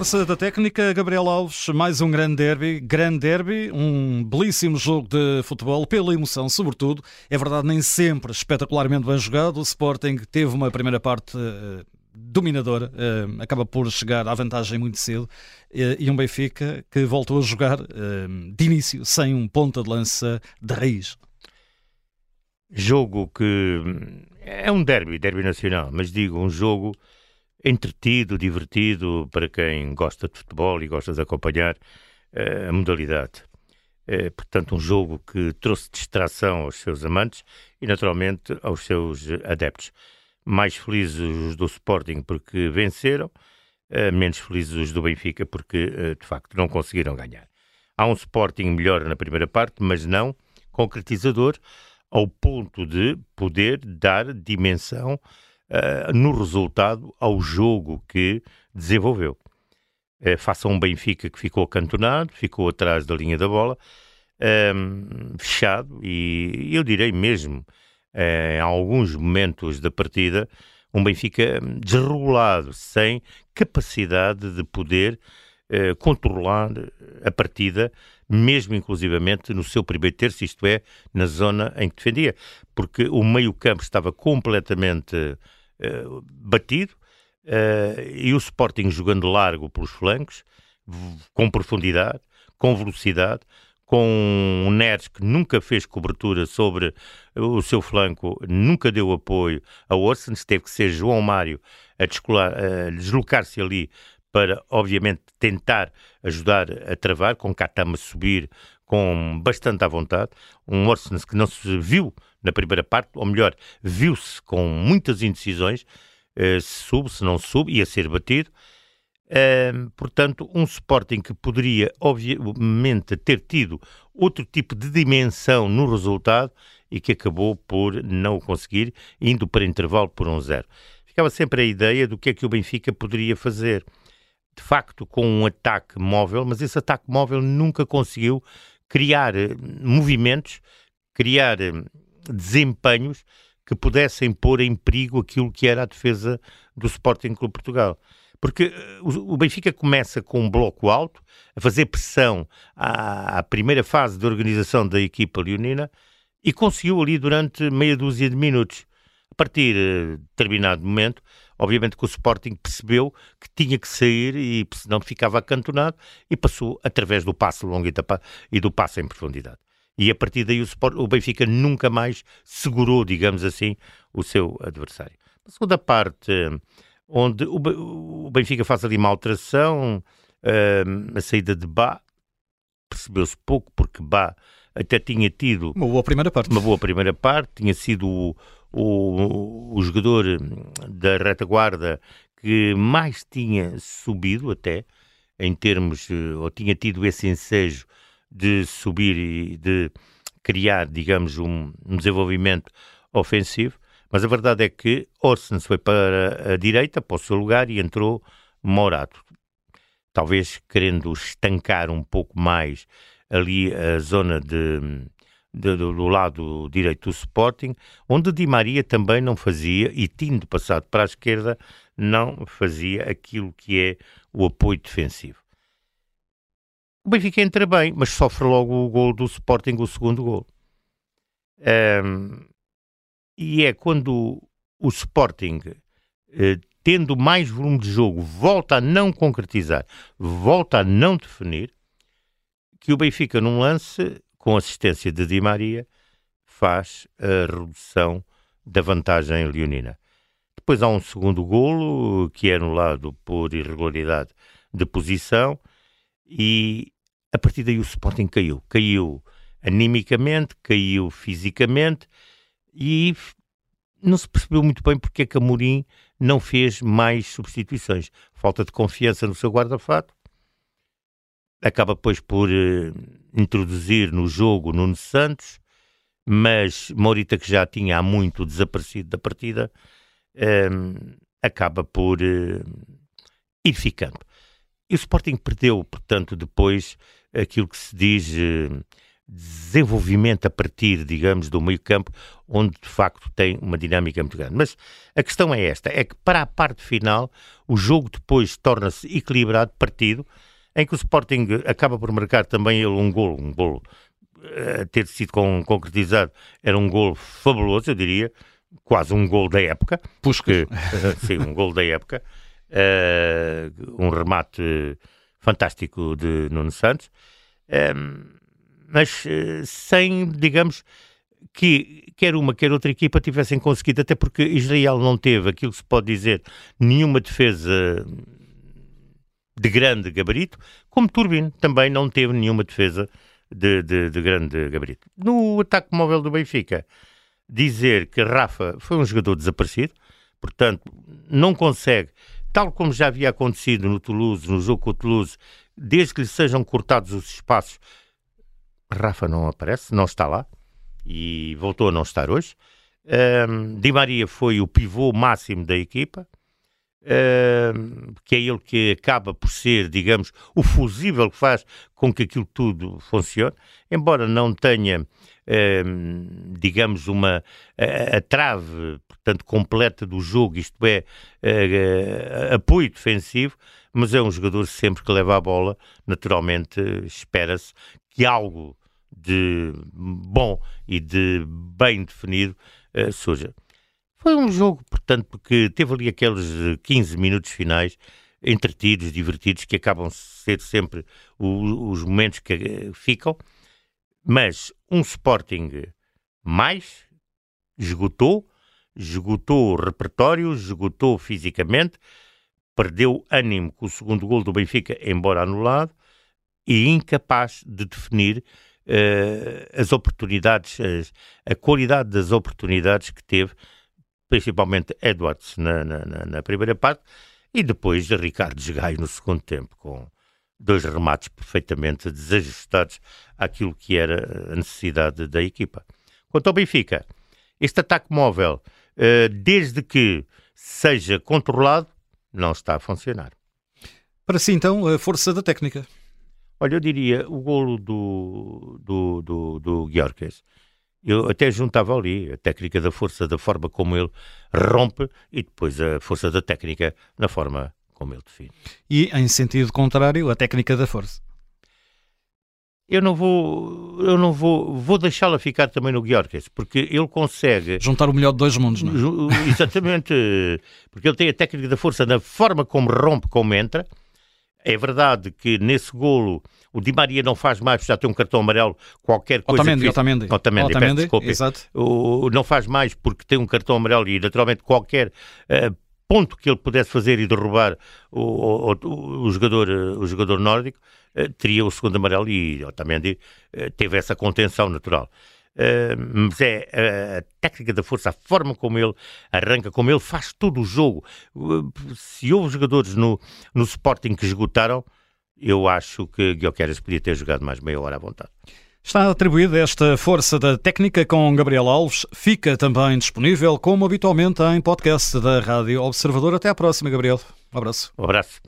força da técnica, Gabriel Alves, mais um grande derby, grande derby, um belíssimo jogo de futebol, pela emoção, sobretudo. É verdade, nem sempre espetacularmente bem jogado. O Sporting teve uma primeira parte uh, dominadora, uh, acaba por chegar à vantagem muito cedo, uh, e um Benfica que voltou a jogar de início, sem um ponta de lança de raiz. Jogo que é um derby, derby nacional, mas digo, um jogo entretido, divertido para quem gosta de futebol e gosta de acompanhar uh, a modalidade. Uh, portanto, um jogo que trouxe distração aos seus amantes e, naturalmente, aos seus adeptos. Mais felizes os do Sporting porque venceram, uh, menos felizes os do Benfica porque, de facto, não conseguiram ganhar. Há um Sporting melhor na primeira parte, mas não concretizador, ao ponto de poder dar dimensão uh, no resultado ao jogo que desenvolveu. Uh, faça um Benfica que ficou acantonado, ficou atrás da linha da bola, um, fechado, e eu direi mesmo, uh, em alguns momentos da partida, um Benfica desregulado, sem capacidade de poder controlar a partida, mesmo inclusivamente no seu primeiro terço, isto é, na zona em que defendia, porque o meio-campo estava completamente eh, batido uh, e o Sporting jogando largo pelos flancos, com profundidade, com velocidade, com um Neres que nunca fez cobertura sobre o seu flanco, nunca deu apoio a Orsens, teve que ser João Mário a, a deslocar-se ali para, obviamente, tentar ajudar a travar, com Katama subir com bastante à vontade, um Orsens que não se viu na primeira parte, ou melhor, viu-se com muitas indecisões, uh, se sube, se não sube, ia ser batido. Uh, portanto, um Sporting que poderia, obviamente, ter tido outro tipo de dimensão no resultado e que acabou por não o conseguir, indo para intervalo por um zero. Ficava sempre a ideia do que é que o Benfica poderia fazer. De facto, com um ataque móvel, mas esse ataque móvel nunca conseguiu criar eh, movimentos, criar eh, desempenhos que pudessem pôr em perigo aquilo que era a defesa do Sporting Clube Portugal. Porque eh, o Benfica começa com um bloco alto, a fazer pressão à, à primeira fase de organização da equipa leonina e conseguiu ali durante meia dúzia de minutos. A partir de determinado momento, obviamente que o Sporting percebeu que tinha que sair e senão ficava acantonado e passou através do passe longo e do passe em profundidade e a partir daí o, Sport, o Benfica nunca mais segurou, digamos assim, o seu adversário. Na segunda parte, onde o, Benfica faz ali uma alteração, uh, a saída de Bá, percebeu-se pouco, porque Bá até tinha tido uma boa primeira parte. Uma boa primeira parte, tinha sido o, o, o jogador da retaguarda que mais tinha subido até, em termos, eh, ou tinha tido esse ensejo de subir e de criar, digamos, um, um desenvolvimento ofensivo, mas a verdade é que Orsens foi para a direita, para o seu lugar, e entrou Morato. Talvez querendo estancar um pouco mais ali a zona de, de, do lado direito do Sporting, onde Di Maria também não fazia, e tendo passado para a esquerda, não fazia aquilo que é o apoio defensivo. O Benfica entra bem, mas sofre logo o gol do Sporting, o segundo gol. Um, e é quando o Sporting, eh, tendo mais volume de jogo, volta a não concretizar, volta a não definir, que o Benfica, num lance, com assistência de Di Maria, faz a redução da vantagem leonina. Depois há um segundo golo, que é anulado por irregularidade de posição, e a partir daí o Sporting caiu. Caiu animicamente, caiu fisicamente e não se percebeu muito bem porque é que Amorim não fez mais substituições. Falta de confiança no seu guarda-fato. Acaba depois por uh, introduzir no jogo Nuno Santos, mas Morita, que já tinha há muito desaparecido da partida, uh, acaba por uh, ir ficando. E o Sporting perdeu, portanto, depois aquilo que se diz eh, desenvolvimento a partir, digamos, do meio campo, onde de facto tem uma dinâmica muito grande. Mas a questão é esta, é que para a parte final, o jogo depois torna-se equilibrado, partido, em que o Sporting acaba por marcar também ele um golo, um golo a ter sido com, concretizado, era um golo fabuloso, eu diria, quase um gol da época. Pusca. sim, um gol da época. Uh, um remate fantástico de Nuno Santos. Uh, mas uh, sem, digamos, que quer uma, quer outra equipa tivessem conseguido, até porque Israel não teve aquilo que se pode dizer, nenhuma defesa de grande gabarito, como Turbin também não teve nenhuma defesa de, de, de grande gabarito. No ataque móvel do Benfica, dizer que Rafa foi um jogador desaparecido, portanto, não consegue, tal como já havia acontecido no Toulouse, no jogo com o Toulouse, desde que lhe sejam cortados os espaços, Rafa não aparece, não está lá e voltou a não estar hoje. Um, Di Maria foi o pivô máximo da equipa, que é ele que acaba por ser, digamos, o fusível que faz com que aquilo tudo funcione, embora não tenha digamos, uma a, trave, portanto, completa do jogo, isto é, apoio defensivo, mas é um jogador sempre que leva a bola, naturalmente espera-se que algo de bom e de bem definido uh, surja. Foi um jogo, portanto, porque teve ali aqueles 15 minutos finais entretidos, divertidos, que acabam de ser sempre o, os momentos que eh, ficam. Mas um Sporting mais esgotou, esgotou o repertório, esgotou fisicamente, perdeu ânimo com o segundo gol do Benfica, embora anulado, e incapaz de definir uh, as oportunidades, as, a qualidade das oportunidades que teve, principalmente Edwards na, na, na primeira parte, e depois Ricardo Gaio no segundo tempo, com dois remates perfeitamente desajustados àquilo que era a necessidade da equipa. Quanto ao Benfica, este ataque móvel, eh, desde que seja controlado, não está a funcionar. Para si, então, a força da técnica. Olha, eu diria o golo do, do, do, do Guiorques. Eu até juntava ali a técnica da força, da forma como ele rompe e depois a força da técnica na forma como ele define. E, em sentido contrário, a técnica da força. Eu não vou, eu não vou, vou deixá-la ficar também no Guiorques, porque ele consegue juntar o melhor de dois mundos, não é? Exatamente, porque ele tem a técnica da força na forma como rompe, como entra. É verdade que nesse golo o Di Maria não faz mais, já tem um cartão amarelo, qualquer coisa. Otamendi, que... Otamendi. Otamendi, Otamendi, desculpe. Exato. O, não faz mais porque tem um cartão amarelo e naturalmente qualquer uh, ponto que ele pudesse fazer e derrubar o, o, o jogador, o jogador nórdico, eh, teria o segundo amarelo e Otamendi eh, teve essa contenção natural. Uh, mas é a técnica da força, a forma como ele arranca, como ele faz todo o jogo. Uh, se houve jogadores no, no Sporting que esgotaram, eu acho que Guilherme podia ter jogado mais meia hora à vontade. Está atribuída esta força da técnica com Gabriel Alves. Fica também disponível, como habitualmente, em podcast da Rádio Observador. Até à próxima, Gabriel. Um abraço. Um abraço.